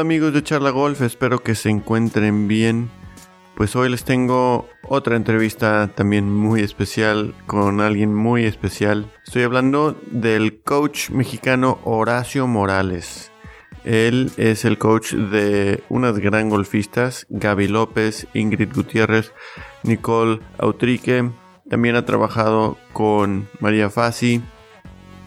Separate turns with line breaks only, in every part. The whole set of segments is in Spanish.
Amigos de Charla Golf, espero que se encuentren bien. Pues hoy les tengo otra entrevista también muy especial con alguien muy especial. Estoy hablando del coach mexicano Horacio Morales. Él es el coach de unas gran golfistas, Gaby López, Ingrid Gutiérrez, Nicole Autrique. También ha trabajado con María Fassi,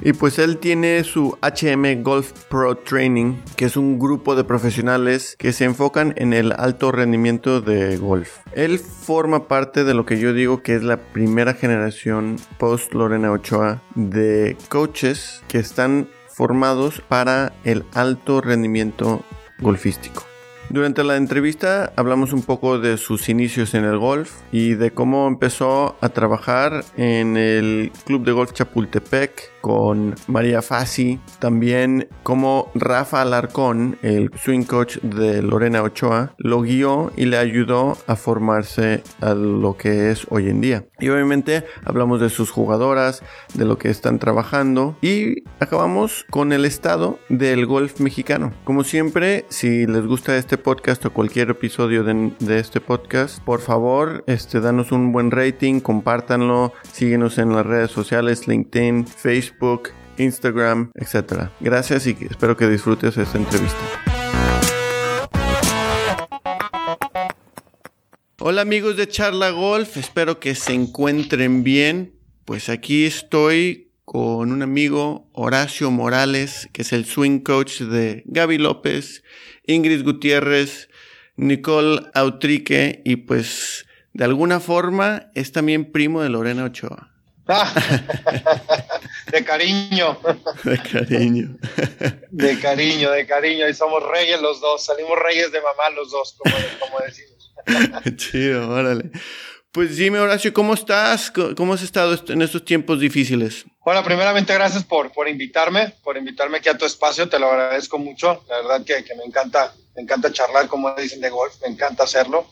y pues él tiene su HM Golf Pro Training, que es un grupo de profesionales que se enfocan en el alto rendimiento de golf. Él forma parte de lo que yo digo que es la primera generación post Lorena Ochoa de coaches que están formados para el alto rendimiento golfístico. Durante la entrevista hablamos un poco de sus inicios en el golf y de cómo empezó a trabajar en el Club de Golf Chapultepec con María Fassi, también como Rafa Alarcón, el swing coach de Lorena Ochoa, lo guió y le ayudó a formarse a lo que es hoy en día. Y obviamente hablamos de sus jugadoras, de lo que están trabajando y acabamos con el estado del golf mexicano. Como siempre, si les gusta este podcast o cualquier episodio de, de este podcast, por favor, este, danos un buen rating, compártanlo, síguenos en las redes sociales, LinkedIn, Facebook, Facebook, Instagram, etc. Gracias y espero que disfrutes esta entrevista. Hola amigos de Charla Golf, espero que se encuentren bien. Pues aquí estoy con un amigo, Horacio Morales, que es el swing coach de Gaby López, Ingrid Gutiérrez, Nicole Autrique y pues de alguna forma es también primo de Lorena Ochoa.
de cariño.
De cariño.
De cariño, de cariño. Y somos reyes los dos. Salimos reyes de mamá los dos, como, como decimos.
Chido, órale. Pues dime, Horacio, ¿cómo estás? ¿Cómo has estado en estos tiempos difíciles?
Bueno, primeramente gracias por, por invitarme, por invitarme aquí a tu espacio, te lo agradezco mucho. La verdad que, que me encanta, me encanta charlar, como dicen, de golf, me encanta hacerlo.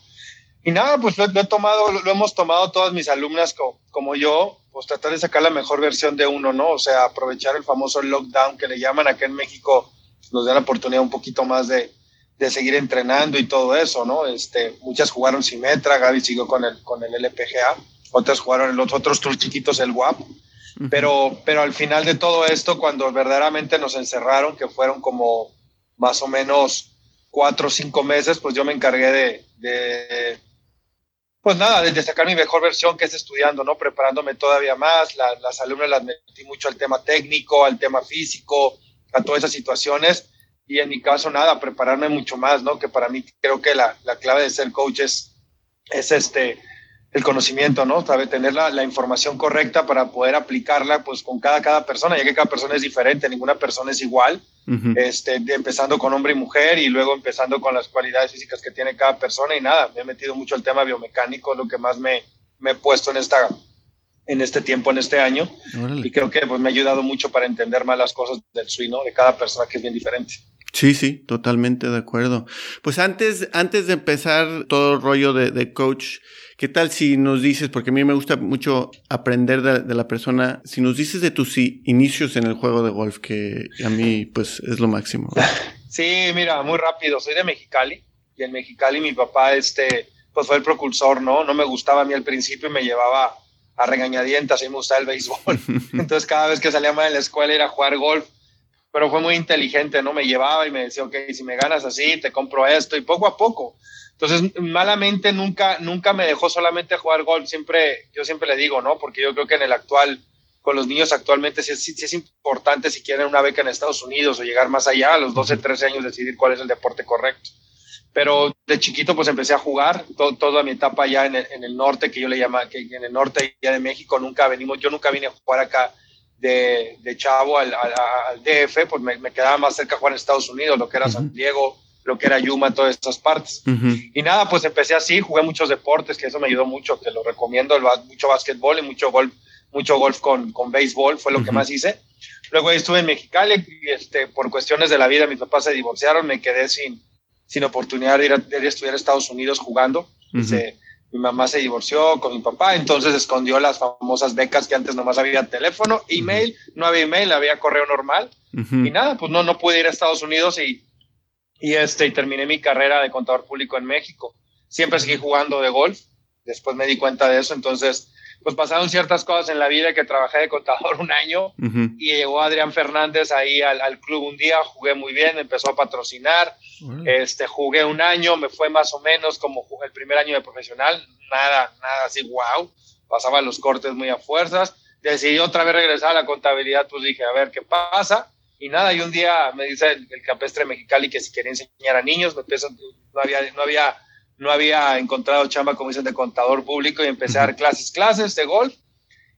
Y nada, pues lo, he tomado, lo, hemos tomado todas mis alumnas como yo, pues tratar de sacar la mejor versión de uno, ¿no? O sea, aprovechar el famoso lockdown que le llaman acá en México, nos da la oportunidad un poquito más de, de seguir entrenando y todo eso, ¿no? Este, muchas jugaron Simetra, Gaby siguió con el, con el LPGA, otras jugaron los otros tours chiquitos, el WAP, pero, pero al final de todo esto, cuando verdaderamente nos encerraron, que fueron como más o menos cuatro o cinco meses, pues yo me encargué de, de pues nada, de sacar mi mejor versión que es estudiando, ¿no? Preparándome todavía más. las alumnas las metí mucho al tema técnico, al tema físico, a todas esas situaciones. Y en mi caso, nada, prepararme mucho más, ¿no? Que para mí creo que la, la clave de ser coach es, es este, el conocimiento, ¿no? Sabe tener la, la, información correcta para poder aplicarla pues con cada, cada persona, ya que cada persona es diferente, ninguna persona es igual, este, empezando con hombre y mujer y luego empezando con las cualidades físicas que tiene cada persona y nada, me he metido mucho al tema biomecánico, lo que más me, me he puesto en esta en este tiempo, en este año, y creo que pues, me ha ayudado mucho para entender más las cosas del swing, ¿no? De cada persona que es bien diferente.
Sí, sí, totalmente de acuerdo. Pues antes, antes de empezar todo el rollo de, de coach, ¿Qué tal si nos dices, porque a mí me gusta mucho aprender de, la persona, si nos dices de tus inicios en el juego de golf, que a mí pues es lo máximo?
Sí, mira, muy rápido, soy de Mexicali y en Mexicali mi papá este, pues fue el propulsor, ¿no? No me gustaba a mí al principio y me llevaba a regañadientas, a mí me gustaba el béisbol. Entonces cada vez que salía mal en la escuela era a jugar golf, pero fue muy inteligente, ¿no? Me llevaba y me decía, ok, si me ganas así, te compro esto y poco a poco entonces, malamente nunca, nunca me dejó solamente jugar golf, siempre, yo siempre le digo, ¿no? Porque yo creo que en el actual, con los niños actualmente, sí, sí, es importante si quieren una beca en Estados Unidos o llegar más allá, a los 12, 13 años decidir cuál es el deporte correcto. Pero de chiquito pues empecé a jugar, toda mi etapa ya en el, en el, norte, que yo le llamo, que en el norte ya de México nunca venimos, yo nunca vine a jugar acá de, de chavo al, al, DF, pues me, me, quedaba más cerca jugar en Estados Unidos, lo que era San Diego, lo que era Yuma, todas estas partes. Y nada, pues empecé así, jugué muchos deportes, que eso me ayudó mucho, te lo recomiendo, mucho básquetbol y mucho golf, mucho golf con, con béisbol, fue lo que más hice. Luego estuve en Mexicali y este, por cuestiones de la vida mis papás se divorciaron, me quedé sin, sin oportunidad de ir, a, estudiar a Estados Unidos jugando. Mi mamá se divorció con mi papá, entonces escondió las famosas becas que antes nomás había teléfono, email, no había email, había correo normal. Y nada, pues no, no pude ir a Estados Unidos y y, este, y terminé mi carrera de contador público en México. Siempre seguí jugando de golf, después me di cuenta de eso, entonces pues pasaron ciertas cosas en la vida que trabajé de contador un año y llegó Adrián Fernández ahí al, al, club un día, jugué muy bien, empezó a patrocinar, este, jugué un año, me fue más o menos como el primer año de profesional, nada, nada así, wow, pasaba los cortes muy a fuerzas, decidí otra vez regresar a la contabilidad, pues dije, a ver qué pasa, y nada, y un día me dice el, el campestre mexicali que si quería enseñar a niños, me empezó, no había, no había no había encontrado chamba, como dicen, de contador público y empecé a dar clases, clases de golf.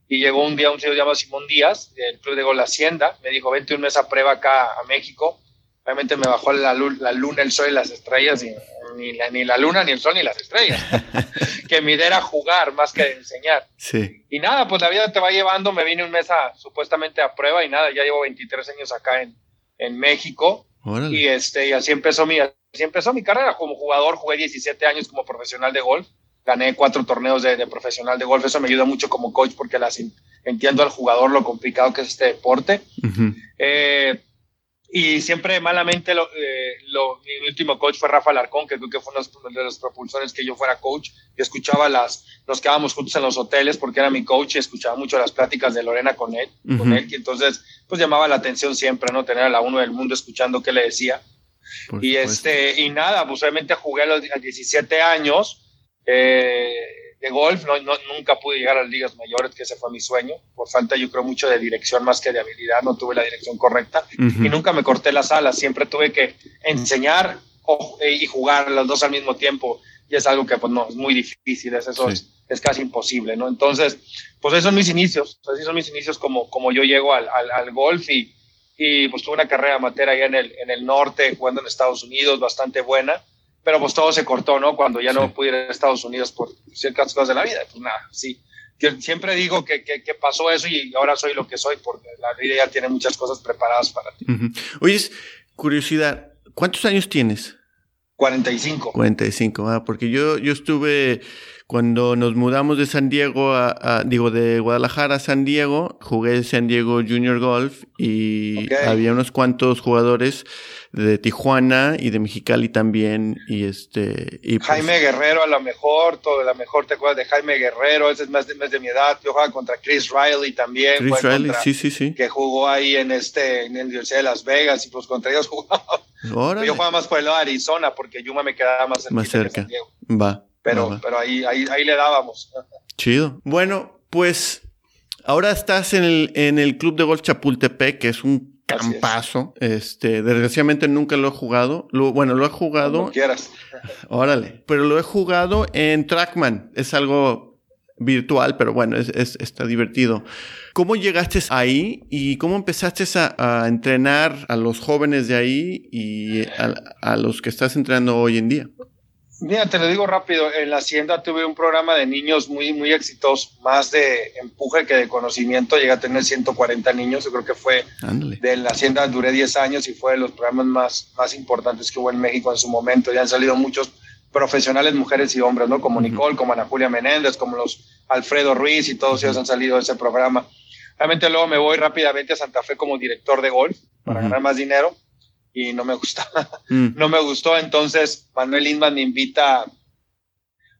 Y llegó un día un señor llamado Simón Díaz, del Club de Golf Hacienda, me dijo, vente un mes a prueba acá a México. Obviamente me bajó la, la luna, el sol y las estrellas, y ni la, ni la luna, ni el sol, ni las estrellas. que mi idea era jugar más que enseñar.
Sí.
Y nada, pues la vida te va llevando, me vine un mes a, supuestamente a prueba y nada, ya llevo 23 años acá en, en México. Y, este, y así empezó mi, empezó mi carrera como jugador, jugué 17 años como profesional de golf, gané cuatro torneos de, profesional de golf, eso me ayuda mucho como coach porque las, entiendo al jugador lo complicado que es este deporte. eh, y siempre malamente lo, eh, lo, mi último coach fue Rafa Larcón, que creo que fue uno de los propulsores que yo fuera coach. Yo escuchaba las, nos quedábamos juntos en los hoteles porque era mi coach y escuchaba mucho las pláticas de Lorena con él, con él, y entonces pues llamaba la atención siempre, ¿no? Tener a la uno del mundo escuchando qué le decía. Por y este, y nada, pues obviamente jugué a los 17 años, eh, de golf, no, nunca pude llegar a las ligas mayores, que ese fue mi sueño, por falta yo creo mucho de dirección más que de habilidad, no tuve la dirección correcta. Y nunca me corté las alas, siempre tuve que enseñar y jugar los dos al mismo tiempo. Y es algo que pues no, es muy difícil, es, eso es, es, casi imposible, ¿no? Entonces, pues esos son mis inicios, así son mis inicios como, como yo llego al, al, al golf y, y pues tuve una carrera amateur allá en el, en el norte, jugando en Estados Unidos, bastante buena pero pues todo se cortó, ¿no? Cuando ya no pude ir a Estados Unidos por ciertas cosas de la vida. Pues nada, sí. Yo siempre digo que, que, que, pasó eso y ahora soy lo que soy porque la vida ya tiene muchas cosas preparadas para ti.
Uh -huh. Oye, curiosidad, ¿cuántos años tienes?
45.
45, ah, porque yo, yo estuve cuando nos mudamos de San Diego a, a, digo, de Guadalajara a San Diego, jugué San Diego Junior Golf y okay. había unos cuantos jugadores de Tijuana y de Mexicali también y este y
pues, Jaime Guerrero a lo mejor todo la mejor te acuerdas de Jaime Guerrero ese es más de, más de mi edad yo jugaba contra Chris Riley también
Chris Riley contra, sí sí sí.
que jugó ahí en este en la Universidad de Las Vegas y pues contra ellos jugaba. Yo jugaba más por el lado de Arizona porque Yuma me quedaba más,
más cerca. Va
pero pero ahí, ahí ahí le dábamos
chido bueno pues ahora estás en el en el club de golf Chapultepec que es un campazo. Es. Este, desgraciadamente nunca lo he jugado. Lo, bueno, lo he jugado.
Como quieras.
Órale. Pero lo he jugado en Trackman. Es algo virtual, pero bueno, es, es, está divertido. ¿Cómo llegaste ahí y cómo empezaste a, a entrenar a los jóvenes de ahí y a, a los que estás entrenando hoy en día?
Mira, te lo digo rápido, en la hacienda tuve un programa de niños muy, muy exitoso, más de empuje que de conocimiento, llegué a tener 140 niños, yo creo que fue
Ándale.
de la hacienda, duré 10 años y fue de los programas más, más importantes que hubo en México en su momento, ya han salido muchos profesionales, mujeres y hombres, ¿no? Como uh -huh. Nicole, como Ana Julia Menéndez, como los Alfredo Ruiz y todos uh -huh. ellos han salido de ese programa. Realmente luego me voy rápidamente a Santa Fe como director de golf para uh -huh. ganar más dinero y no me gustaba. Mm. No me gustó, entonces Manuel Lindman me invita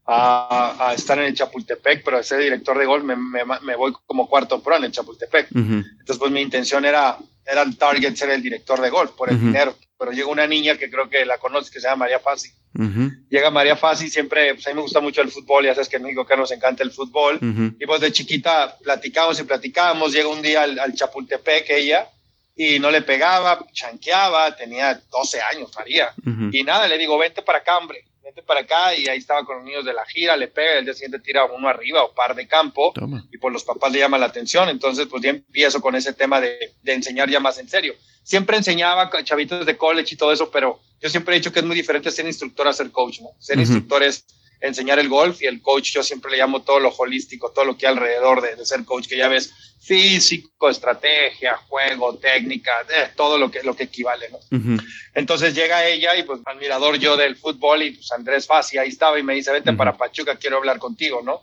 a, a, estar en el Chapultepec, pero a ser director de gol me, me, me voy como cuarto pro en el Chapultepec. Uh -huh. Entonces, pues mi intención era, era el target ser el director de golf por el uh -huh. dinero. Pero llega una niña que creo que la conoces, que se llama María. Uh -huh. Llega María Fassi, siempre, pues a mí me gusta mucho el fútbol, ya sabes que en México que nos encanta el fútbol. Y pues de chiquita platicamos y platicábamos. Llega un día al, al Chapultepec ella y no le pegaba, chanqueaba, tenía 12 años, María. Uh -huh. Y nada, le digo, vente para acá, hombre, vente para acá. Y ahí estaba con los niños de la gira, le pega, el día siguiente tira uno arriba o par de campo.
Toma.
Y pues los papás le llaman la atención. Entonces, pues ya empiezo con ese tema de, de enseñar ya más en serio. Siempre enseñaba chavitos de college y todo eso, pero yo siempre he dicho que es muy diferente ser instructor a ser coach, ¿no? Ser uh -huh. instructor es enseñar el golf y el coach yo siempre le llamo todo lo holístico, todo lo que hay alrededor de, de ser coach, que ya ves físico, estrategia, juego, técnica, eh, todo lo que, lo que equivale, ¿no? Uh -huh. Entonces llega ella y pues admirador yo del fútbol y pues Andrés Fassi ahí estaba y me dice, vete uh -huh. para Pachuca, quiero hablar contigo, ¿no?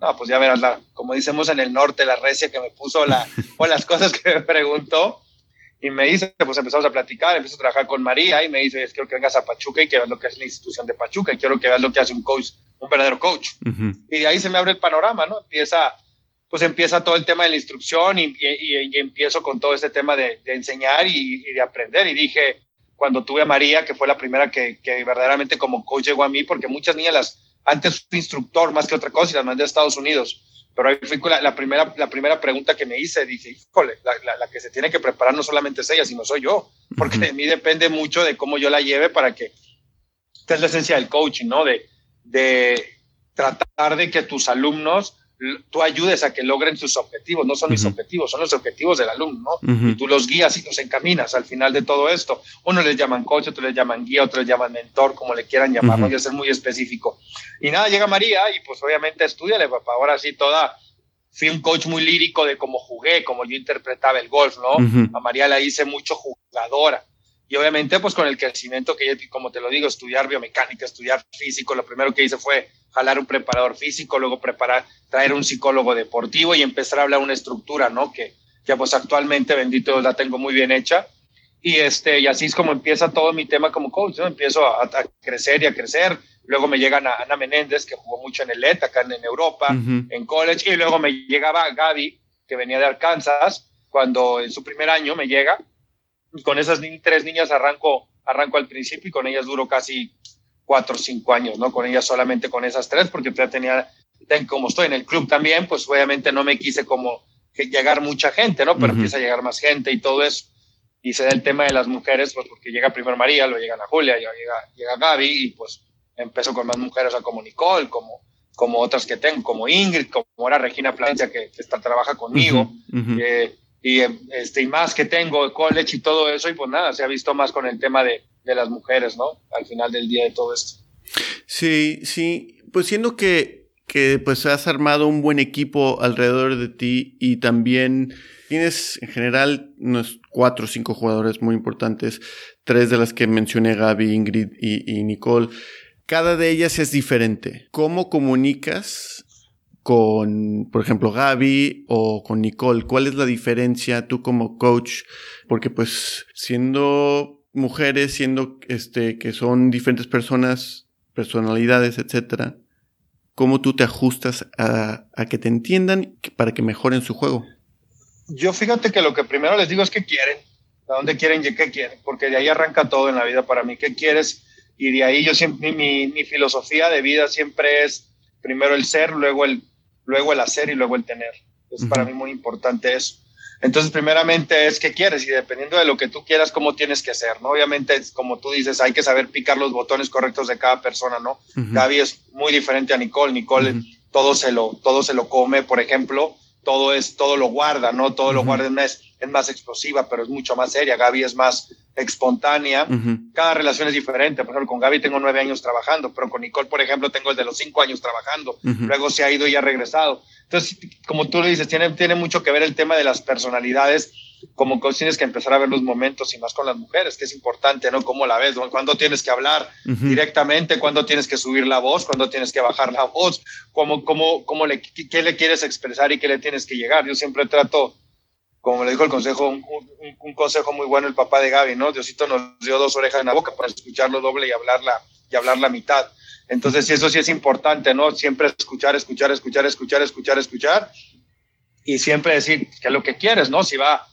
No, pues ya verás, la, como decimos en el norte, la recia que me puso la, o las cosas que me preguntó. Y me dice, pues empezamos a platicar, empiezo a trabajar con María y me dice, quiero que vengas a Pachuca y que veas lo que es la institución de Pachuca y quiero que veas lo que hace un coach, un verdadero coach. Y de ahí se me abre el panorama, ¿no? Empieza, pues empieza todo el tema de la instrucción y, y, empiezo con todo este tema de, de enseñar y, de aprender. Y dije, cuando tuve a María, que fue la primera que, que verdaderamente como coach llegó a mí, porque muchas niñas las, antes fui instructor más que otra cosa y las mandé a Estados Unidos pero ahí fue la, primera, la primera pregunta que me hice, dije, híjole, la, la, que se tiene que preparar no solamente es ella, sino soy yo, porque de mí depende mucho de cómo yo la lleve para que, esta es la esencia del coaching, ¿no? De, de tratar de que tus alumnos tú ayudes a que logren sus objetivos, no son mis objetivos, son los objetivos del alumno, ¿no? Y tú los guías y los encaminas al final de todo esto. Uno les llaman coach, otros les llaman guía, otros les llaman mentor, como le quieran llamar, ¿no? Y ser muy específico. Y nada, llega María y pues obviamente estudiale, papá. Ahora sí, toda, fui un coach muy lírico de cómo jugué, cómo yo interpretaba el golf, ¿no? A María la hice mucho jugadora. Y obviamente, pues con el crecimiento que, como te lo digo, estudiar biomecánica, estudiar físico, lo primero que hice fue jalar un preparador físico, luego preparar, traer un psicólogo deportivo y empezar a hablar una estructura, ¿no? Que, que pues actualmente, bendito, la tengo muy bien hecha. Y, este, y así es como empieza todo mi tema como coach, ¿no? Empiezo a, crecer y a crecer. Luego me llegan a Ana Menéndez, que jugó mucho en el ET, acá en, Europa, en college. Y luego me llegaba Gaby, que venía de Arkansas, cuando en su primer año me llega con esas tres niñas arranco, arranco al principio y con ellas duro casi cuatro o cinco años, ¿no? Con ellas solamente con esas tres, porque ya tenía, como estoy en el club también, pues obviamente no me quise como que llegar mucha gente, ¿no? Pero empieza a llegar más gente y todo eso. Y se da el tema de las mujeres, pues porque llega primero María, luego llega Ana Julia, llega, llega Gaby y pues empezó con más mujeres como Nicole, como, como otras que tengo, como Ingrid, como ahora Regina Plancia que, está, trabaja conmigo y, este, y más que tengo college y todo eso, y pues nada, se ha visto más con el tema de, de las mujeres, ¿no? Al final del día de todo esto.
Sí, sí, pues siendo que, que pues has armado un buen equipo alrededor de ti y también tienes en general unos cuatro o cinco jugadores muy importantes, tres de las que mencioné, Gaby, Ingrid y, y Nicole. Cada de ellas es diferente. ¿Cómo comunicas con, por ejemplo, Gaby o con Nicole? ¿Cuál es la diferencia tú como coach? Porque pues siendo mujeres, siendo este, que son diferentes personas, personalidades, etcétera, ¿cómo tú te ajustas a, a que te entiendan para que mejoren su juego?
Yo fíjate que lo que primero les digo es que quieren, a dónde quieren y qué quieren, porque de ahí arranca todo en la vida para mí, qué quieres, y de ahí yo siempre, mi, mi filosofía de vida siempre es primero el ser, luego el luego el hacer y luego el tener. Es para mí muy importante eso. Entonces, primeramente es qué quieres y dependiendo de lo que tú quieras, cómo tienes que ser, ¿no? Obviamente, como tú dices, hay que saber picar los botones correctos de cada persona, ¿no? Gaby es muy diferente a Nicole. Nicole todo, se lo, todo se lo come, por ejemplo, todo es, todo lo guarda, ¿no? Todo lo guarda, es, es más explosiva, pero es mucho más seria. Gaby es más espontánea. Cada relación es diferente. Por ejemplo, con Gaby tengo nueve años trabajando, pero con Nicole, por ejemplo, tengo el de los cinco años trabajando. Luego se ha ido y ha regresado. Entonces, como tú le dices, tiene, tiene mucho que ver el tema de las personalidades. Como tienes que empezar a ver los momentos y más con las mujeres, que es importante, ¿no? ¿Cómo la ves? Cuando tienes que hablar directamente, cuando tienes que subir la voz, cuando tienes que bajar la voz, cómo, cómo, cómo le, qué le quieres expresar y qué le tienes que llegar. Yo siempre trato como le dijo el consejo, un, consejo muy bueno el papá de Gaby, ¿no? Diosito nos dio dos orejas en la boca para escucharlo doble y hablarla y hablar la mitad. Entonces, eso sí es importante, ¿no? Siempre escuchar, escuchar, escuchar, escuchar, escuchar, escuchar y siempre decir que lo que quieres, ¿no? Si va,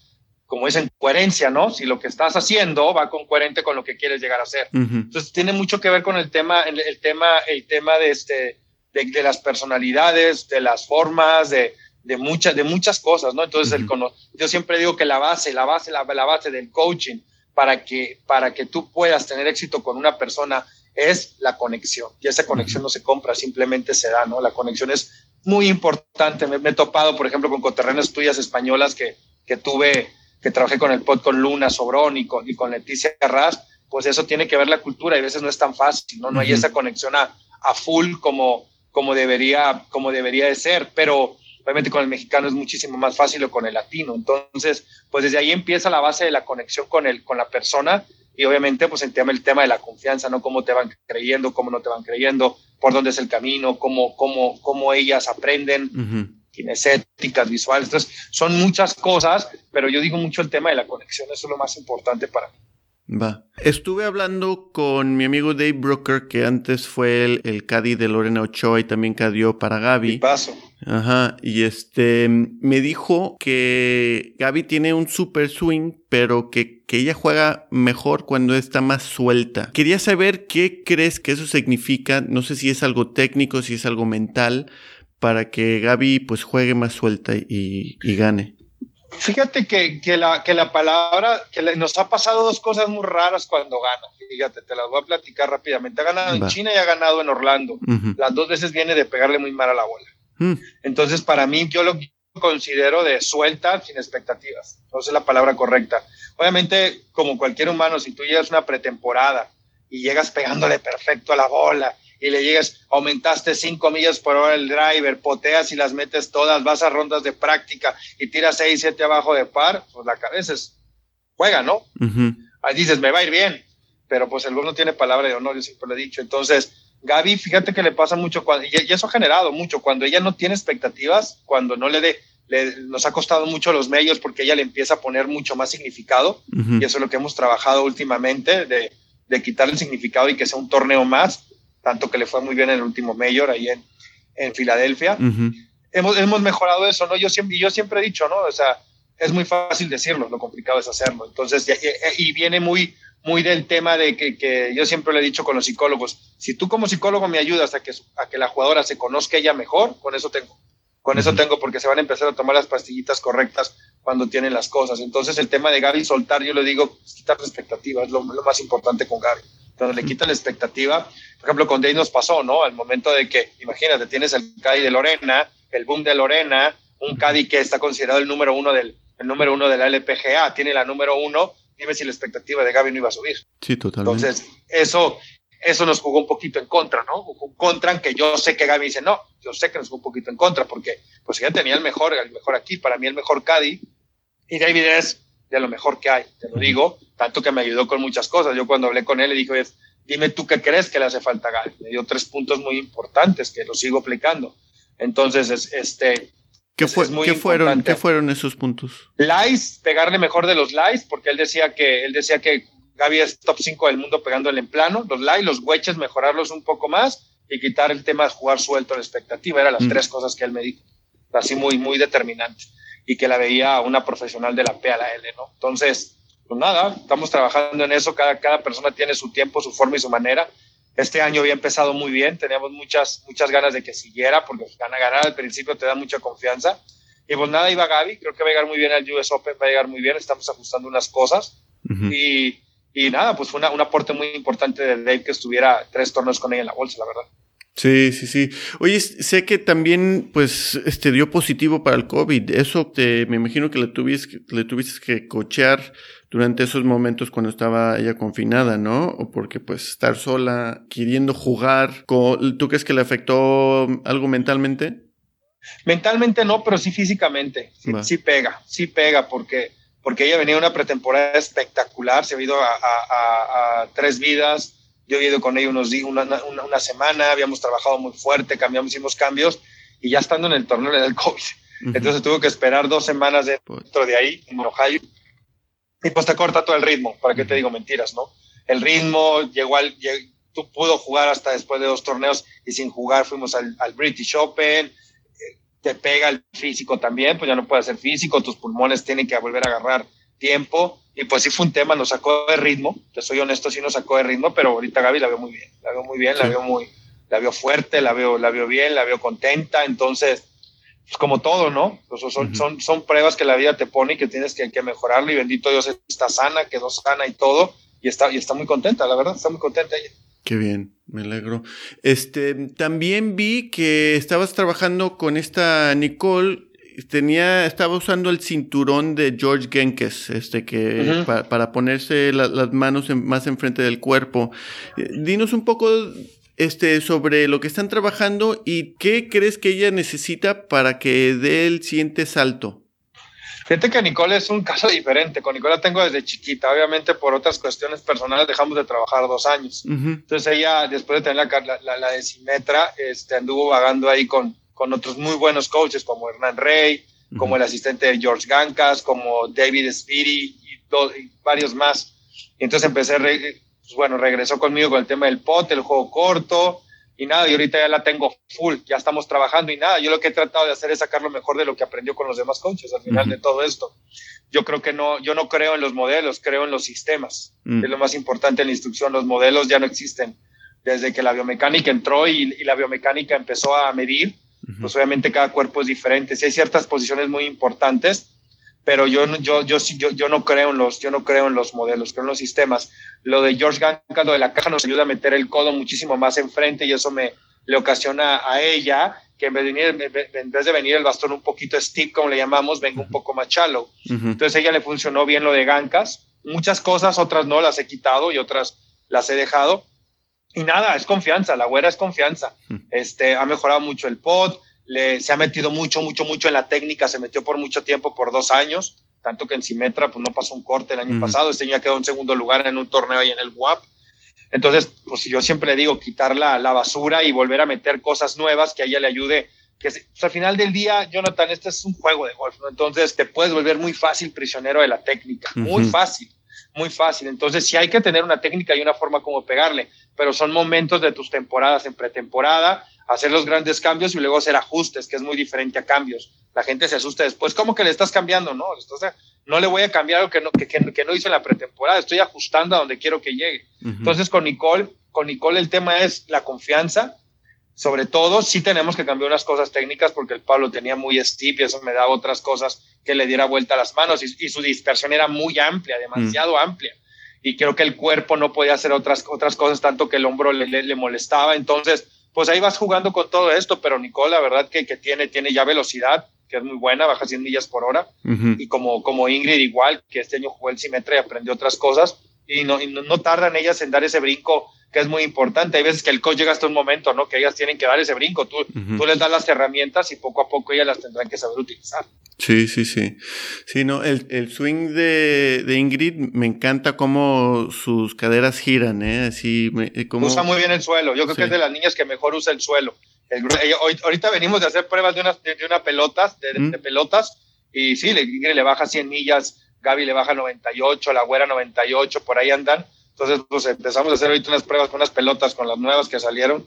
como es en coherencia, ¿no? Si lo que estás haciendo va con coherente con lo que quieres llegar a ser. Entonces, tiene mucho que ver con el tema, el, el tema, el tema de este, de, de las personalidades, de las formas, de, de, muchas de muchas cosas, ¿no? Entonces, el yo siempre digo que la base, la base, la, base del coaching para que, para que tú puedas tener éxito con una persona es la conexión. Y esa conexión no se compra, simplemente se da, ¿no? La conexión es muy importante. Me, he topado, por ejemplo, con coterrenas tuyas españolas que, que tuve, que trabajé con el pod con Luna Sobrón y con, y con Leticia Ras, pues eso tiene que ver la cultura y a veces no es tan fácil, ¿no? No hay esa conexión a, a full como, como, debería, como debería de ser, pero Obviamente con el mexicano es muchísimo más fácil o con el latino. Entonces, pues desde ahí empieza la base de la conexión con, el, con la persona y obviamente pues el tema, el tema de la confianza, ¿no? Cómo te van creyendo, cómo no te van creyendo, por dónde es el camino, cómo, cómo, cómo ellas aprenden. Kinestéticas, visuales. Entonces, son muchas cosas, pero yo digo mucho el tema de la conexión, eso es lo más importante para mí.
Va. Estuve hablando con mi amigo Dave Brooker, que antes fue el, el caddy de Lorena Ochoa y también cadió para Gaby.
paso.
Ajá, y este me dijo que Gaby tiene un super swing, pero que, que ella juega mejor cuando está más suelta. Quería saber qué crees que eso significa, no sé si es algo técnico, si es algo mental, para que Gaby pues juegue más suelta y, y gane.
Fíjate que, que, la, que la palabra, que nos ha pasado dos cosas muy raras cuando gana. Fíjate, te las voy a platicar rápidamente. Ha ganado en China y ha ganado en Orlando. Las dos veces viene de pegarle muy mal a la bola. Mm. Entonces, para mí, yo lo considero de suelta sin expectativas. No es la palabra correcta. Obviamente, como cualquier humano, si tú llegas una pretemporada y llegas pegándole perfecto a la bola y le llegas, aumentaste 5 millas por hora el driver, poteas y las metes todas, vas a rondas de práctica y tiras 6, 7 abajo de par, pues la cabeza es, juega, ¿no? Ahí dices, me va a ir bien, pero pues el gol no tiene palabra de honor, yo siempre lo he dicho. Entonces, Gaby, fíjate que le pasa mucho, cuando, y eso ha generado mucho, cuando ella no tiene expectativas, cuando no le dé, nos ha costado mucho los medios porque ella le empieza a poner mucho más significado, y eso es lo que hemos trabajado últimamente, de, de quitarle el significado y que sea un torneo más tanto que le fue muy bien en el último mayor ahí en, en Filadelfia. hemos, hemos mejorado eso, ¿no? Yo siempre, yo siempre he dicho, ¿no? O sea, es muy fácil decirlo, lo complicado es hacerlo. Entonces, y, viene muy, muy del tema de que, que, yo siempre le he dicho con los psicólogos, si tú como psicólogo me ayudas a que, a que la jugadora se conozca ella mejor, con eso tengo. Con eso tengo, porque se van a empezar a tomar las pastillitas correctas cuando tienen las cosas. Entonces, el tema de Gaby soltar, yo le digo, quitar expectativas, es lo, lo más importante con Gaby cuando le quitan la expectativa. Por ejemplo, con Dave nos pasó, ¿no? Al momento de que, imagínate, tienes el Caddy de Lorena, el boom de Lorena, un Caddy que está considerado el número uno del, el número uno de la LPGA, tiene la número uno, dime si la expectativa de Gaby no iba a subir.
Sí, totalmente.
Entonces, eso, eso nos jugó un poquito en contra, ¿no? Un contra en que yo sé que Gaby dice, no, yo sé que nos jugó un poquito en contra, porque pues ya tenía el mejor, el mejor aquí, para mí el mejor Caddy, y David es de lo mejor que hay, te lo digo, tanto que me ayudó con muchas cosas. Yo cuando hablé con él le dije, dime tú qué crees que le hace falta a Gaby. Me dio tres puntos muy importantes que lo sigo aplicando. Entonces, este...
¿Qué, fue, ¿qué fueron, ¿Qué fueron esos puntos?
Lies, pegarle mejor de los lies, porque él decía que, él decía que Gaby es top 5 del mundo pegándole en plano. Los lies, los hueches, mejorarlos un poco más y quitar el tema de jugar suelto a la expectativa. Eran las mm. tres cosas que él me dijo. Así muy, muy determinante. Y que la veía una profesional de la P a la L, ¿no? Entonces, pues nada, estamos trabajando en eso, cada, cada persona tiene su tiempo, su forma y su manera. Este año había empezado muy bien, teníamos muchas, muchas ganas de que siguiera, porque ganar, ganar al principio te da mucha confianza. Y pues nada, iba Gaby, creo que va a llegar muy bien al US Open, va a llegar muy bien, estamos ajustando unas cosas. y, y, nada, pues fue una, un aporte muy importante de Dave que estuviera tres torneos con ella en la bolsa, la verdad.
Sí, sí, sí. Oye, sé que también, pues, este dio positivo para el COVID. Eso te, me imagino que le tuviste, le tuviste que cochear durante esos momentos cuando estaba ella confinada, ¿no? O porque pues estar sola, queriendo jugar, ¿tú crees que le afectó algo mentalmente?
Mentalmente no, pero sí físicamente. Sí, pega, sí pega, porque, porque ella venía una pretemporada espectacular, se ha ido a, tres vidas, yo he ido con ella unos días, una, una, semana, habíamos trabajado muy fuerte, cambiamos, hicimos cambios, y ya estando en el torneo le da el COVID. Entonces tuvo que esperar dos semanas dentro de ahí, en Ohio, y pues te corta todo el ritmo, ¿para qué te digo mentiras, no? El ritmo llegó al, tú pudo jugar hasta después de dos torneos y sin jugar fuimos al, British Open, eh, te pega el físico también, pues ya no puede ser físico, tus pulmones tienen que volver a agarrar tiempo, y pues sí fue un tema, nos sacó de ritmo, te soy honesto, sí nos sacó de ritmo, pero ahorita Gaby la veo muy bien, la veo muy bien, la veo muy, la veo fuerte, la veo, la veo bien, la veo contenta, entonces pues como todo, ¿no? Pues son, son, son pruebas que la vida te pone y que tienes que, que, mejorarlo y bendito Dios está sana, quedó sana y todo y está, y está muy contenta, la verdad, está muy contenta ella.
Qué bien, me alegro. Este, también vi que estabas trabajando con esta Nicole, tenía, estaba usando el cinturón de George Genkes, este, que para ponerse las manos más enfrente del cuerpo. Eh, dinos un poco este, sobre lo que están trabajando y qué crees que ella necesita para que dé el siguiente salto.
Fíjate que Nicole es un caso diferente. Con Nicole la tengo desde chiquita. Obviamente, por otras cuestiones personales, dejamos de trabajar dos años. Entonces, ella, después de tener la, la, la, decimetra, este, anduvo vagando ahí con, con otros muy buenos coaches como Hernán Rey, como el asistente de George Gancas, como David Speedy y, y varios más. Y entonces empecé, pues bueno, regresó conmigo con el tema del pot, el juego corto, y nada, y ahorita ya la tengo full, ya estamos trabajando y nada, yo lo que he tratado de hacer es sacar lo mejor de lo que aprendió con los demás coaches al final de todo esto. Yo creo que no, yo no creo en los modelos, creo en los sistemas, mm. es lo más importante en la instrucción, los modelos ya no existen. Desde que la biomecánica entró y, y la biomecánica empezó a medir, pues obviamente cada cuerpo es diferente. Si hay ciertas posiciones muy importantes, pero yo, yo, yo, yo, yo, no creo en los, yo no creo en los modelos, creo en los sistemas. Lo de George Ganka, lo de la caja, nos ayuda a meter el codo muchísimo más enfrente y eso me le ocasiona a ella que en vez de venir, en vez de venir el bastón un poquito stiff, como le llamamos, venga un poco más shallow. Entonces a ella le funcionó bien lo de Gancas. Muchas cosas, otras no las he quitado y otras las he dejado. Y nada, es confianza, la güera es confianza. Este, ha mejorado mucho el pod, le, se ha metido mucho, mucho, mucho en la técnica, se metió por mucho tiempo, por dos años, tanto que en Simetra pues no pasó un corte el año pasado, este año quedó en segundo lugar en un torneo ahí en el WAP. Entonces, pues yo siempre le digo, quitar la, la, basura y volver a meter cosas nuevas que a ella le ayude. Que pues, al final del día, Jonathan, este es un juego de golf, ¿no? Entonces te puedes volver muy fácil prisionero de la técnica, muy fácil, muy fácil. Entonces sí hay que tener una técnica y una forma como pegarle, pero son momentos de tus temporadas en pretemporada hacer los grandes cambios y luego hacer ajustes, que es muy diferente a cambios. La gente se asusta después, ¿cómo que le estás cambiando? No, entonces, no le voy a cambiar lo que no, que, que, no hice en la pretemporada, estoy ajustando a donde quiero que llegue. Entonces, con Nicole, con Nicole el tema es la confianza, sobre todo sí tenemos que cambiar unas cosas técnicas porque el Pablo tenía muy steep y eso me daba otras cosas que le diera vuelta a las manos y, su dispersión era muy amplia, demasiado amplia. Y creo que el cuerpo no podía hacer otras, otras cosas tanto que el hombro le, le, le molestaba. Entonces, pues ahí vas jugando con todo esto, pero Nicole, la verdad que, que tiene, tiene ya velocidad, que es muy buena, baja 100 millas por hora, y como, como Ingrid igual, que este año jugó el Simetra y aprendió otras cosas, y no, y no, tardan ellas en dar ese brinco que es muy importante. Hay veces que el coach llega hasta un momento, ¿no? Que ellas tienen que dar ese brinco. Tú, tú les das las herramientas y poco a poco ellas las tendrán que saber utilizar.
Sí, sí, sí. Sí, no, el, el swing de, de, Ingrid me encanta cómo sus caderas giran, ¿eh? Así, me,
eh, como... Usa muy bien el suelo. Yo creo que es de las niñas que mejor usa el suelo. ahorita venimos de hacer pruebas de unas de, una pelotas, de, mm. de, pelotas, y sí, Ingrid le baja 100 millas, Gaby le baja 98, la güera 98, por ahí andan. Entonces, pues empezamos a hacer ahorita unas pruebas con unas pelotas, con las nuevas que salieron,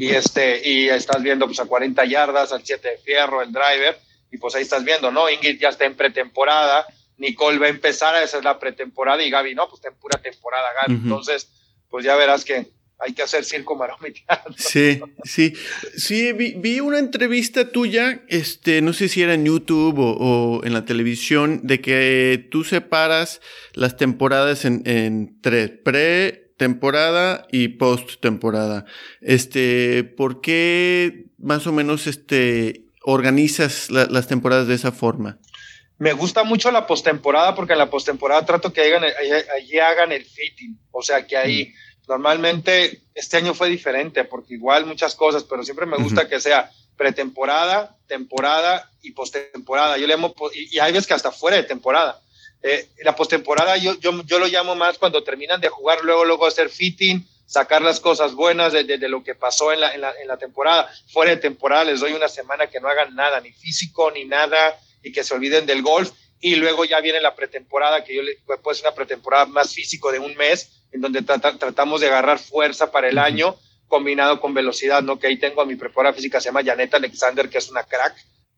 y este, y estás viendo pues a 40 yardas, al 7 de fierro, el driver, y pues ahí estás viendo, ¿no? Ingrid ya está en pretemporada, Nicole va a empezar, esa es la pretemporada, y Gaby, no, pues está en pura temporada, Gaby. Entonces, pues ya verás que hay que hacer circo marometeado.
Sí, sí. Sí, vi, una entrevista tuya, este, no sé si era en YouTube o, en la televisión, de que tú separas las temporadas en, en tres, pre-temporada y post-temporada. Este, ¿por qué más o menos este organizas las temporadas de esa forma?
Me gusta mucho la postemporada porque en la postemporada trato que hagan, allí hagan el fitting, o sea que ahí mm. Normalmente este año fue diferente porque igual muchas cosas, pero siempre me gusta que sea pretemporada, temporada y postemporada. Yo le llamo, y, hay veces que hasta fuera de temporada. Eh, la postemporada yo, yo, yo lo llamo más cuando terminan de jugar, luego, luego hacer fitting, sacar las cosas buenas de, de, lo que pasó en la, en, la, en la, temporada. Fuera de temporada les doy una semana que no hagan nada, ni físico, ni nada, y que se olviden del golf. Y luego ya viene la pretemporada, que yo le puede ser una pretemporada más físico de un mes, en donde tratamos de agarrar fuerza para el año, combinado con velocidad, ¿no? Que ahí tengo a mi preparadora física, se llama Janet Alexander, que es una crack.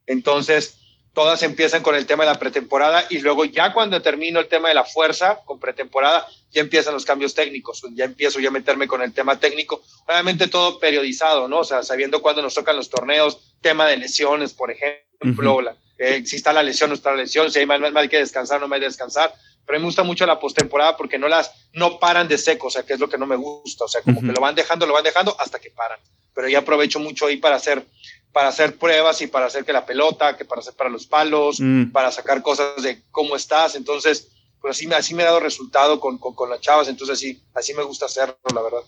Entonces, todas empiezan con el tema de la pretemporada y luego ya cuando termino el tema de la fuerza con pretemporada, ya empiezan los cambios técnicos, ya empiezo ya a meterme con el tema técnico, obviamente todo periodizado, ¿no? O sea, sabiendo cuándo nos tocan los torneos, tema de lesiones, por ejemplo, eh, si está la lesión, no está la lesión, si hay más, hay que descansar, no me hay que descansar, pero me gusta mucho la postemporada porque no las, no paran de seco, o sea, que es lo que no me gusta, o sea, como que lo van dejando, lo van dejando hasta que paran, pero ya aprovecho mucho ahí para hacer para hacer pruebas y para hacer que la pelota, que para hacer para los palos, mm. para sacar cosas de cómo estás. Entonces, pues así, así me ha dado resultado con, con, las chavas, entonces sí, así me gusta hacerlo, la verdad.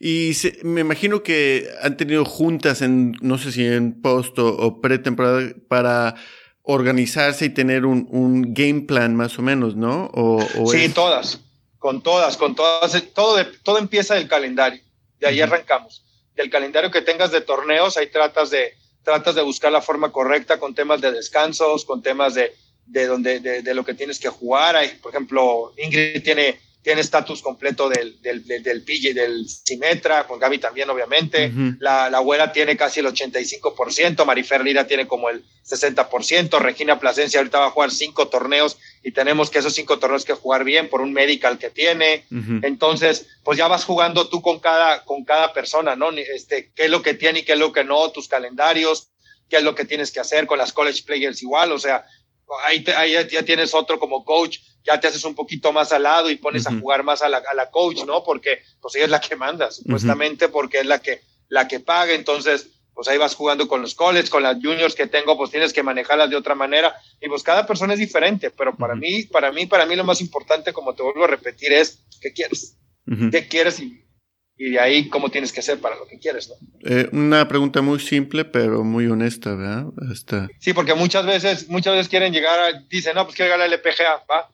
Y me imagino que han tenido juntas en, no sé si en post o, pretemporada, para organizarse y tener un, un, game plan más o menos, ¿no? O,
sí, todas, con todas, con todas, todo, de, todo empieza del calendario, de ahí arrancamos. Del calendario que tengas de torneos, ahí tratas de, tratas de buscar la forma correcta con temas de descansos, con temas de, de, donde, de, de lo que tienes que jugar. Hay, por ejemplo, Ingrid tiene tiene estatus completo del, del, del, del PJ, del Simetra, con Gaby también, obviamente. la, la abuela tiene casi el 85%, Marifer Lira tiene como el 60%, Regina Plasencia ahorita va a jugar cinco torneos y tenemos que esos cinco torneos que jugar bien por un medical que tiene. Entonces, pues ya vas jugando tú con cada, con cada persona, ¿no? Este, qué es lo que tiene y qué es lo que no, tus calendarios, qué es lo que tienes que hacer con las college players igual, o sea, ahí, ahí ya tienes otro como coach ya te haces un poquito más al lado y pones a jugar más a la, a la, coach, ¿no? Porque pues ella es la que manda, supuestamente, porque es la que, la que paga. Entonces, pues ahí vas jugando con los college, con las juniors que tengo, pues tienes que manejarlas de otra manera. Y pues cada persona es diferente, pero para mí, para mí, para mí lo más importante, como te vuelvo a repetir, es qué quieres. ¿Qué quieres? Y, y, de ahí cómo tienes que hacer para lo que quieres, ¿no?
Eh, una pregunta muy simple, pero muy honesta, ¿verdad?
Sí, porque muchas veces, muchas veces quieren llegar, a, dicen, no, pues quiero llegar al LPGA, ¿va?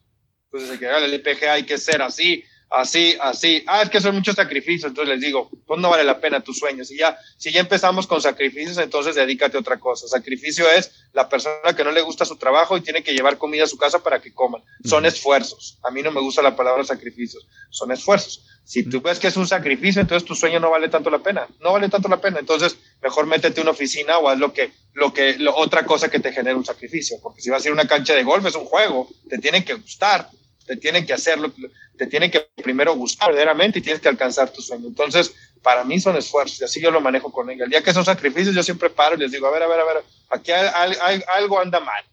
Entonces, que el IPG hay que ser así, así, así. Ah, es que son muchos sacrificios. Entonces les digo, pues no vale la pena tus sueños. Y ya, si ya empezamos con sacrificios, entonces dedícate a otra cosa. Sacrificio es la persona que no le gusta su trabajo y tiene que llevar comida a su casa para que coman. Son esfuerzos. A mí no me gusta la palabra sacrificios. Son esfuerzos. Si tú ves que es un sacrificio, entonces tu sueño no vale tanto la pena. No vale tanto la pena. Entonces, mejor métete una oficina o haz lo que, lo que, otra cosa que te genere un sacrificio. Porque si vas a ir a una cancha de golf, es un juego. Te tiene que gustar te tienen que hacerlo, te tienen que primero gustar verdaderamente y tienes que alcanzar tu sueño. Entonces, para mí son esfuerzos y así yo lo manejo con ella. El día que son sacrificios, yo siempre paro y les digo, a ver, a ver, a ver, aquí hay, algo anda mal,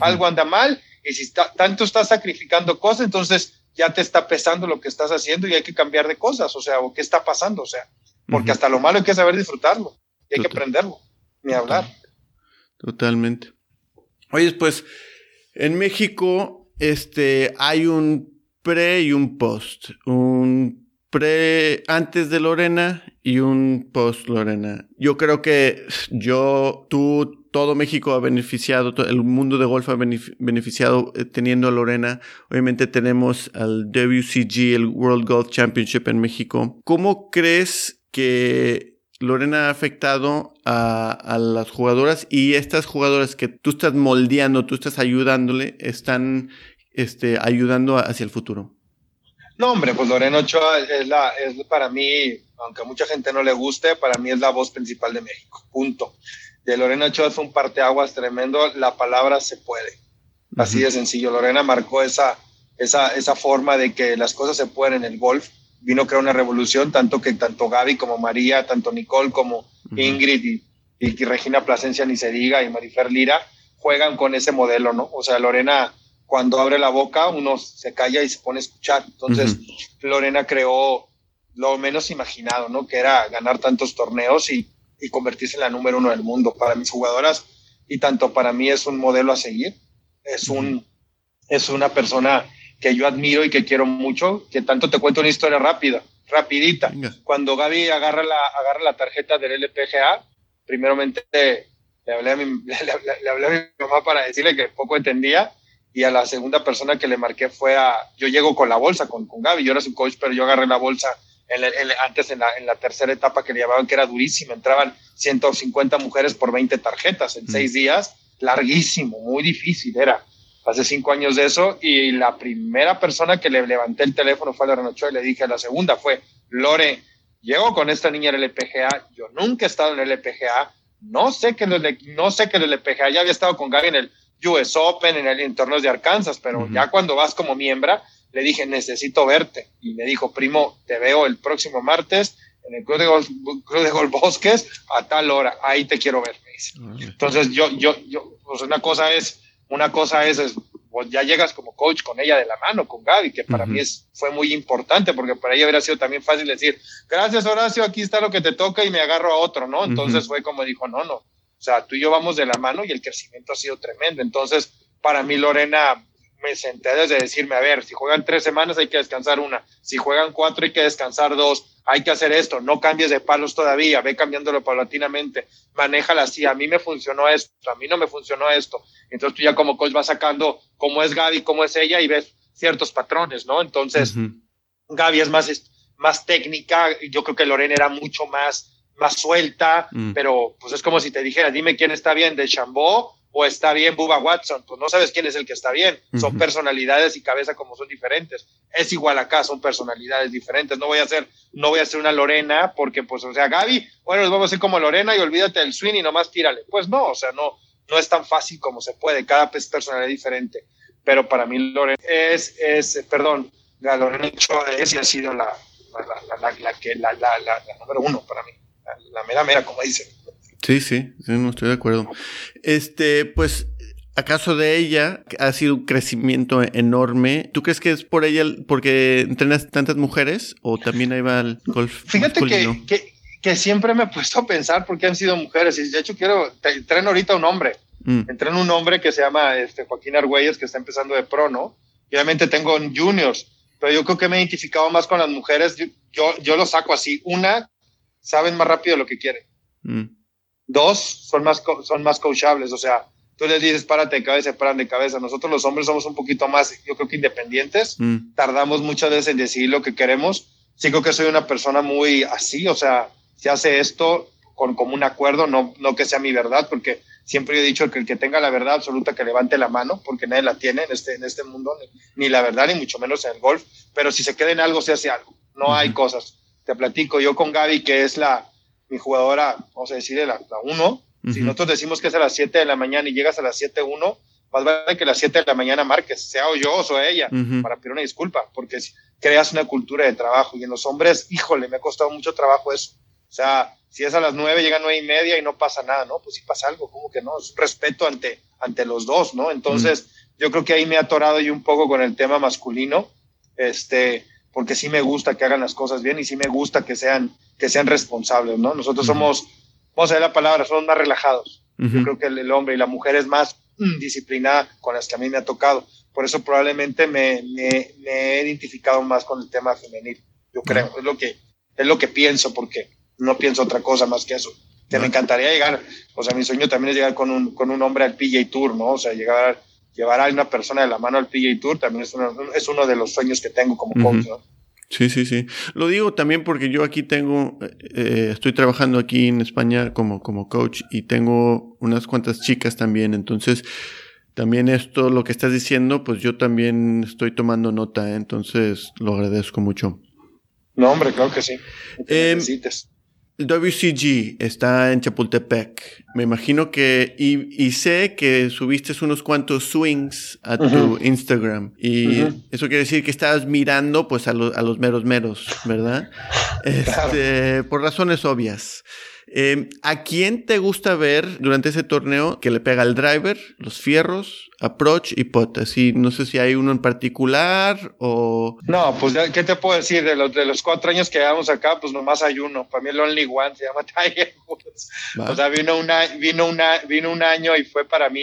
algo anda mal y si tanto estás sacrificando cosas, entonces ya te está pesando lo que estás haciendo y hay que cambiar de cosas, o sea, o qué está pasando, o sea, porque hasta lo malo hay que saber disfrutarlo y hay que aprenderlo, ni hablar.
Totalmente. Oye, pues en México este, hay un pre y un post. Un pre antes de Lorena y un post Lorena. Yo creo que yo, tú, todo México ha beneficiado, el mundo de golf ha beneficiado eh, teniendo a Lorena. Obviamente tenemos al WCG, el World Golf Championship en México. ¿Cómo crees que Lorena ha afectado a, a, las jugadoras y estas jugadoras que tú estás moldeando, tú estás ayudándole, están este, ayudando hacia el futuro?
No, hombre, pues Lorena Ochoa es, la, es para mí, aunque a mucha gente no le guste, para mí es la voz principal de México. Punto. De Lorena Ochoa es un parteaguas tremendo, la palabra se puede. Así de sencillo. Lorena marcó esa, esa, esa forma de que las cosas se pueden en el golf vino a crear una revolución, tanto que tanto Gaby como María, tanto Nicole como Ingrid y, y, Regina Plasencia, ni se diga, y Marifer Lira, juegan con ese modelo, ¿no? O sea, Lorena, cuando abre la boca, uno se calla y se pone a escuchar. Entonces, Lorena creó lo menos imaginado, ¿no? Que era ganar tantos torneos y, y convertirse en la número uno del mundo. Para mis jugadoras, y tanto para mí es un modelo a seguir. Es, un, es una persona que yo admiro y que quiero mucho, que tanto te cuento una historia rápida, rapidita. Cuando Gaby agarra la, agarra la tarjeta del LPGA, primeramente le hablé, a mi, le, hablé a mi mamá para decirle que poco entendía y a la segunda persona que le marqué fue a, yo llego con la bolsa, con, con Gaby, yo era su coach, pero yo agarré la bolsa en antes en la, en la, tercera etapa que le llamaban que era durísima, entraban 150 mujeres por 20 tarjetas en seis días, larguísimo, muy difícil era hace cinco años de eso, y la primera persona que le levanté el teléfono fue a Lorena Ochoa y le dije, la segunda fue, Lore, llego con esta niña en el LPGA, yo nunca he estado en el LPGA, no sé que no sé que el LPGA, ya había estado con Gaby en el US Open, en el en torneos de Arkansas, pero ya cuando vas como miembro, le dije, necesito verte, y me dijo, primo, te veo el próximo martes en el Club de Golf, Club de Golf Bosques a tal hora, ahí te quiero ver, me dice. Entonces yo, yo, yo, pues una cosa es una cosa es, pues ya llegas como coach con ella de la mano, con Gaby, que para mí es, fue muy importante, porque para ella hubiera sido también fácil decir, gracias Horacio, aquí está lo que te toca y me agarro a otro, ¿no? Entonces fue como dijo, no, no, o sea, tú y yo vamos de la mano y el crecimiento ha sido tremendo. Entonces, para mí Lorena me senté desde decirme, a ver, si juegan tres semanas hay que descansar una, si juegan cuatro hay que descansar dos, hay que hacer esto, no cambies de palos todavía, ve cambiándolo paulatinamente, manéjala así, a mí me funcionó esto, a mí no me funcionó esto. Entonces tú ya como coach vas sacando cómo es Gaby, cómo es ella y ves ciertos patrones, ¿no? Entonces, Gaby es más, más técnica, yo creo que Lorena era mucho más más suelta, mm. pero pues es como si te dijera, dime quién está bien, de Chambó o está bien Bubba Watson, pues no sabes quién es el que está bien. Son personalidades y cabeza como son diferentes. Es igual acá, son personalidades diferentes. No voy a hacer, no voy a hacer una Lorena porque, pues, o sea, Gaby, bueno, los vamos a hacer como Lorena y olvídate del swing y nomás tírale. Pues no, o sea, no, no es tan fácil como se puede. Cada personalidad es diferente. Pero para mí Lorena es, es, perdón, la Lorena es y ha sido la, la, la, que, la, la, la, número uno para mí. La, mera mera, como dicen.
Sí, sí, no estoy de acuerdo. Este, pues, ¿acaso de ella ha sido un crecimiento enorme? ¿Tú crees que es por ella porque entrenas tantas mujeres o también ahí va el golf?
Fíjate que, que, siempre me he puesto a pensar por qué han sido mujeres y de hecho quiero, entreno ahorita un hombre. Mm. Entreno un hombre que se llama este, Joaquín Argüelles que está empezando de pro, ¿no? Y obviamente tengo juniors, pero yo creo que me he identificado más con las mujeres. Yo, yo, lo saco así. Una, saben más rápido lo que quieren. Mm. Dos, son más, son más coachables, o sea, tú les dices párate de cabeza, paran de cabeza. Nosotros los hombres somos un poquito más, yo creo que independientes, mm. tardamos muchas veces en decir lo que queremos. Sí creo que soy una persona muy así, o sea, si hace esto con como un acuerdo, no, no que sea mi verdad, porque siempre he dicho que el que tenga la verdad absoluta que levante la mano, porque nadie la tiene en este, en este mundo, ni, la verdad, ni mucho menos en el golf, pero si se queda en algo, se hace algo, no hay cosas. Te platico, yo con Gaby, que es la, mi jugadora, vamos a decirle la, la uno, si nosotros decimos que es a las 7 de la mañana y llegas a las 7.1, más vale que a las 7 de la mañana marques, sea yo o ella, para pedir una disculpa, porque creas una cultura de trabajo y en los hombres, híjole, me ha costado mucho trabajo eso. O sea, si es a las 9, llega a 9 y media y no pasa nada, ¿no? Pues sí pasa algo, como que no, es un respeto ante, ante los dos, ¿no? Entonces, yo creo que ahí me he atorado yo un poco con el tema masculino, este, porque sí me gusta que hagan las cosas bien y sí me gusta que sean que sean responsables, ¿no? Nosotros somos, vamos a ver la palabra, somos más relajados. Yo creo que el, hombre y la mujer es más mm, disciplinada con las que a mí me ha tocado. Por eso probablemente me, me, he identificado más con el tema femenil. Yo creo, es lo que es lo que pienso, porque no pienso otra cosa más que eso. Que me encantaría llegar, o sea, mi sueño también es llegar con un, con un hombre al PGA Tour, ¿no? O sea, llegar, llevar a una persona de la mano al PGA Tour también es uno, es uno de los sueños que tengo como coach, ¿no?
Sí, sí, sí. Lo digo también porque yo aquí tengo, eh, estoy trabajando aquí en España como, como coach y tengo unas cuantas chicas también. Entonces, también esto, lo que estás diciendo, pues yo también estoy tomando nota. ¿eh? Entonces, lo agradezco mucho.
No, hombre, claro que sí.
Eh, WCG está en Chapultepec. Me imagino que, y, sé que subiste unos cuantos swings a tu Instagram. Y eso quiere decir que estabas mirando pues a, a los meros meros, ¿verdad? Este, por razones obvias. Eh, ¿A quién te gusta ver durante ese torneo que le pega al driver, los fierros, approach y pot? Así, no sé si hay uno en particular o...
No, pues, ¿qué te puedo decir? De los, de los cuatro años que llevamos acá, pues nomás hay uno. Para mí el Only One se llama Tiger Woods. O sea, vino, una, vino, una, vino un año y fue para mí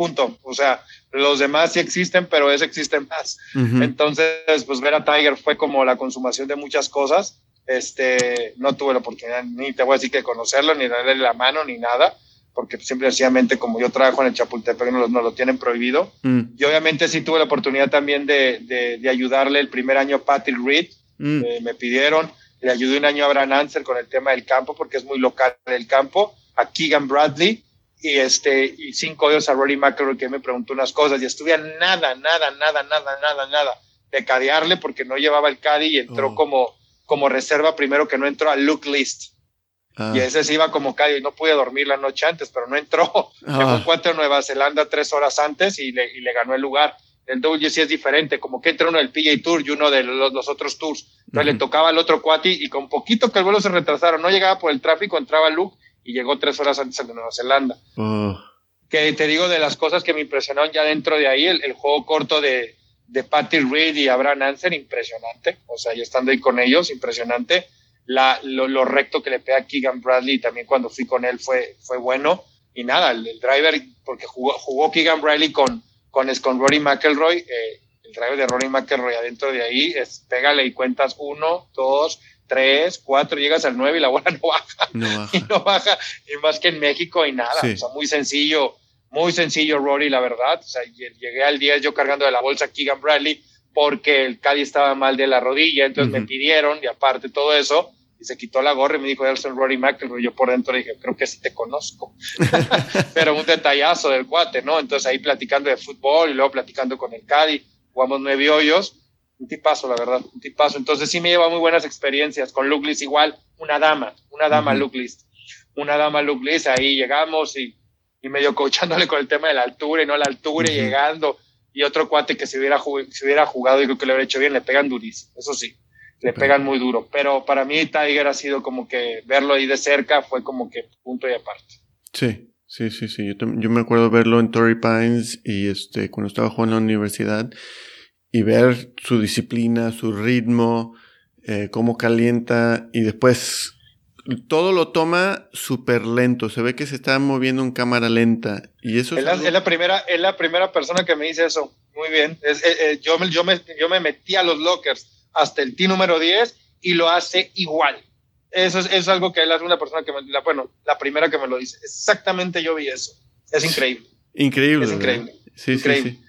punto. O sea, los demás sí existen, pero ese existe más. Entonces, pues ver a Tiger fue como la consumación de muchas cosas. Este, no tuve la oportunidad, ni te voy a decir que conocerlo, ni darle la mano, ni nada, porque simplemente como yo trabajo en el Chapultepec, no lo, lo tienen prohibido. Mm. Y obviamente sí tuve la oportunidad también de, de, ayudarle el primer año a Patrick Reed, mm. eh, me pidieron, le ayudé un año a Abraham Ansel con el tema del campo, porque es muy local el campo, a Keegan Bradley, y este y cinco días a Rory McIlroy que me preguntó unas cosas y estuve a nada, nada, nada, nada, nada, nada de cadearle porque no llevaba el caddy y entró oh. como como reserva primero que no entró al look list. Ah. Y ese se iba como callo y no pude dormir la noche antes, pero no entró. Ah. Llegó un cuate de Nueva Zelanda tres horas antes y le, y le ganó el lugar. El WC es diferente, como que entra uno del PJ Tour y uno de los, otros tours. Entonces le tocaba al otro cuate y con poquito que el vuelo se retrasaron, no llegaba por el tráfico, entraba Luke y llegó tres horas antes al de Nueva Zelanda. Oh. Que te digo de las cosas que me impresionaron ya dentro de ahí, el juego corto de, de Patty Reed y Abraham Hansen, impresionante. O sea, yo estando ahí con ellos, impresionante. La, lo, recto que le pega a Keegan Bradley también cuando fui con él fue, fue bueno. Y nada, el, driver, porque jugó, jugó Keegan Bradley con, con, con Rory McElroy, eh, el driver de Rory McElroy adentro de ahí, es pégale y cuentas uno, dos, tres, cuatro, llegas al nueve y la bola no baja. No baja. Y no baja, y más que en México y nada. O sea, muy sencillo muy sencillo, Rory, la verdad. O sea, llegué al 10 yo cargando de la bolsa Keegan Bradley porque el Cali estaba mal de la rodilla, entonces me pidieron, y aparte todo eso, y se quitó la gorra y me dijo, el Rory McIlroy. Yo por dentro dije, creo que sí te conozco. Pero un detallazo del cuate, ¿no? Entonces ahí platicando de fútbol y luego platicando con el Cadi, jugamos nueve hoyos. Un tipazo, la verdad, un tipazo. Entonces sí me lleva muy buenas experiencias. Con Luke igual, una dama, una dama uh Una dama Luke ahí llegamos y, y medio coachándole con el tema de la altura y no la altura y llegando. Y otro cuate que se hubiera, se hubiera jugado y creo que le hubiera hecho bien, le pegan durísimo, eso sí le pegan muy duro. Pero para mí Tiger ha sido como que verlo ahí de cerca fue como que punto y aparte.
Sí, sí, sí, sí. Yo, me acuerdo verlo en Torrey Pines y este, cuando estaba jugando en la universidad y ver su disciplina, su ritmo, eh, cómo calienta y después todo lo toma súper lento. Se ve que se está moviendo en cámara lenta. Y eso
es, la, primera, es la primera persona que me dice eso. Muy bien. Es, eh, eh, yo, yo, me, yo me metí a los lockers hasta el T número 10 y lo hace igual. Eso es, algo que él es una persona que me, la, bueno, la primera que me lo dice. Exactamente yo vi eso. Es increíble.
Increíble.
Es increíble. Sí, Sí, sí.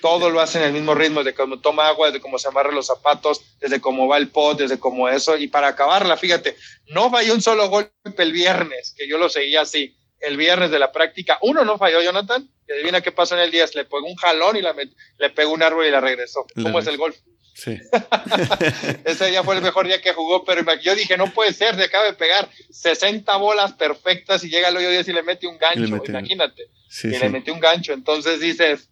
Todo lo hace en el mismo ritmo, desde cómo toma agua, desde cómo se amarra los zapatos, desde cómo va el pot, desde cómo eso. Y para acabarla, fíjate, no falló un solo golpe el viernes, que yo lo seguía así. El viernes de la práctica, uno no falló, Jonathan. Y adivina qué pasó en el día. Le pegó un jalón y la le pegó un árbol y la regresó. ¿Cómo es el golf? Sí. Ese día fue el mejor día que jugó, pero yo dije, no puede ser, se acaba de pegar 60 bolas perfectas y llega el hoyo 10 y le mete un gancho, imagínate. y le mete un gancho, entonces dices,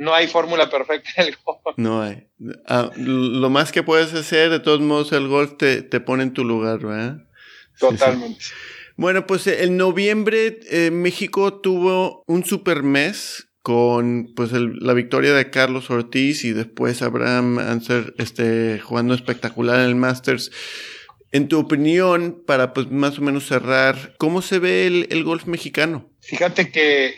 no hay fórmula perfecta en el golf.
No hay. Ah, lo más que puedes hacer, de todos modos, el golf te, te pone en tu lugar, ¿verdad?
Totalmente.
Bueno, pues en noviembre eh, México tuvo un super mes con pues la victoria de Carlos Ortiz y después Abraham Anser este, jugando espectacular en el Masters. En tu opinión, para pues más o menos cerrar, ¿cómo se ve el, golf mexicano?
Fíjate que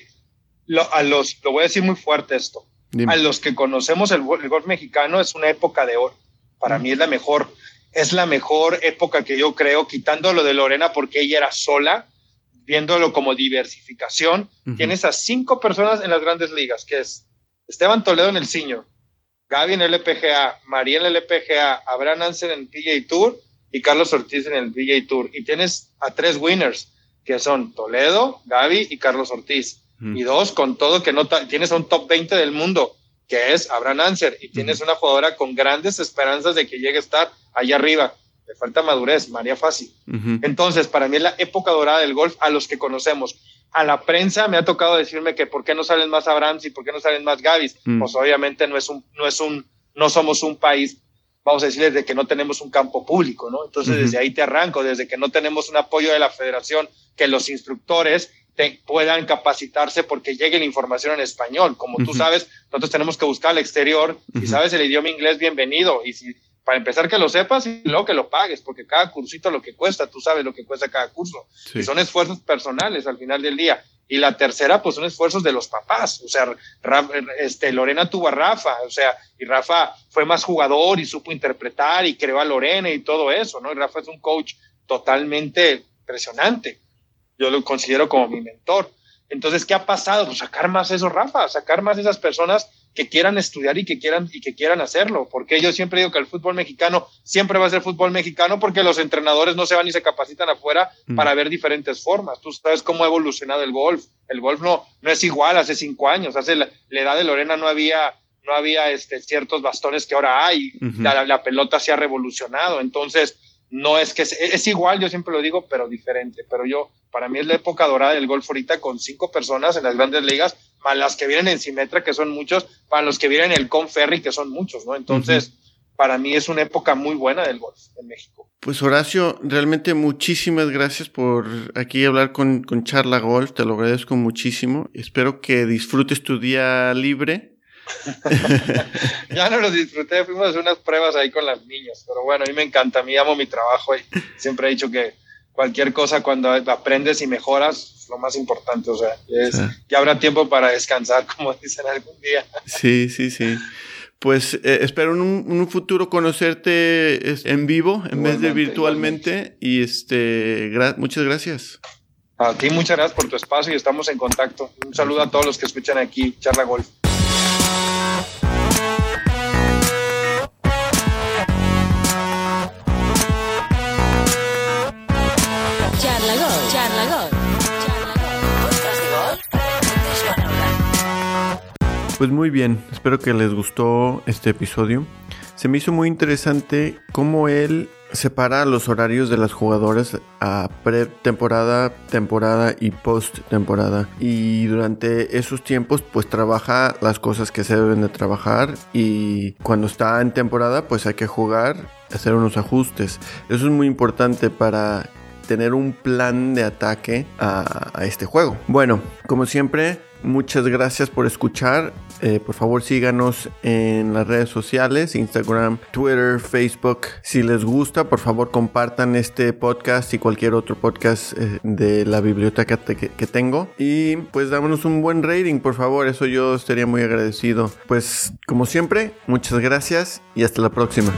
lo, a los, lo voy a decir muy fuerte esto, a los que conocemos el, golf mexicano es una época de oro. Para mí es la mejor, es la mejor época que yo creo, quitando lo de Lorena porque ella era sola, viéndolo como diversificación, tienes a cinco personas en las grandes ligas, que es Esteban Toledo en el Senior, Gaby en el LPGA, María en el LPGA, Abraham Nansen en el PGA Tour y Carlos Ortiz en el PGA Tour. Y tienes a tres winners, que son Toledo, Gaby y Carlos Ortiz. Y dos, con todo que no tienes a un top 20 del mundo, que es Abraham Anser, y tienes una jugadora con grandes esperanzas de que llegue a estar allá arriba le falta madurez, María Fácil. Entonces, para mí es la época dorada del golf a los que conocemos. A la prensa me ha tocado decirme que por qué no salen más Abrams y por qué no salen más Gavis. Mm. Pues obviamente no es un, no es un, no somos un país, vamos a decirles, de que no tenemos un campo público, ¿no? Entonces, desde ahí te arranco, desde que no tenemos un apoyo de la federación, que los instructores puedan capacitarse porque llegue la información en español. Como tú sabes, nosotros tenemos que buscar al exterior. Si sabes el idioma inglés, bienvenido. Y si para empezar que lo sepas y luego que lo pagues, porque cada cursito lo que cuesta, tú sabes lo que cuesta cada curso. Y son esfuerzos personales al final del día. Y la tercera, pues son esfuerzos de los papás. O sea, este, Lorena tuvo a Rafa, o sea, y Rafa fue más jugador y supo interpretar y creó a Lorena y todo eso, ¿no? Y Rafa es un coach totalmente impresionante. Yo lo considero como mi mentor. Entonces, ¿qué ha pasado? Pues sacar más eso, Rafa, sacar más esas personas que quieran estudiar y que quieran y que quieran hacerlo, porque yo siempre digo que el fútbol mexicano siempre va a ser fútbol mexicano porque los entrenadores no se van y se capacitan afuera mm. para ver diferentes formas. Tú sabes cómo ha evolucionado el golf. El golf no, no es igual hace cinco años, hace la, edad de Lorena no había no había este, ciertos bastones que ahora hay, la, la, pelota se ha revolucionado, entonces no es que es, igual, yo siempre lo digo, pero diferente, pero yo, para mí es la época dorada del golf ahorita con cinco personas en las grandes ligas, para las que vienen en Simetra, que son muchos, para los que vienen en el Conferry, que son muchos, ¿no? Entonces, para mí es una época muy buena del golf en México.
Pues Horacio, realmente muchísimas gracias por aquí hablar con, con Charla Golf, te lo agradezco muchísimo. Espero que disfrutes tu día libre.
ya no lo disfruté, fuimos a hacer unas pruebas ahí con las niñas, pero bueno, a mí me encanta, a mí amo mi trabajo y siempre he dicho que cualquier cosa cuando aprendes y mejoras, lo más importante, o sea, es, ya habrá tiempo para descansar, como dicen algún día.
Sí, sí, sí. Pues eh, espero en un, futuro conocerte en vivo en vez de virtualmente y este muchas gracias.
A ti muchas gracias por tu espacio y estamos en contacto. Un saludo a todos los que escuchan aquí Charla Golf.
Pues muy bien, espero que les gustó este episodio. Se me hizo muy interesante cómo él separa los horarios de las jugadoras a pre-temporada, temporada y post-temporada. Y durante esos tiempos, pues trabaja las cosas que se deben de trabajar. Y cuando está en temporada, pues hay que jugar, hacer unos ajustes. Eso es muy importante para tener un plan de ataque a este juego. Bueno, como siempre, Muchas gracias por escuchar. Eh, por favor síganos en las redes sociales, Instagram, Twitter, Facebook. Si les gusta, por favor compartan este podcast y cualquier otro podcast eh, de la biblioteca que, que, tengo. Y pues dámonos un buen rating, por favor. Eso yo estaría muy agradecido. Pues como siempre, muchas gracias y hasta la próxima.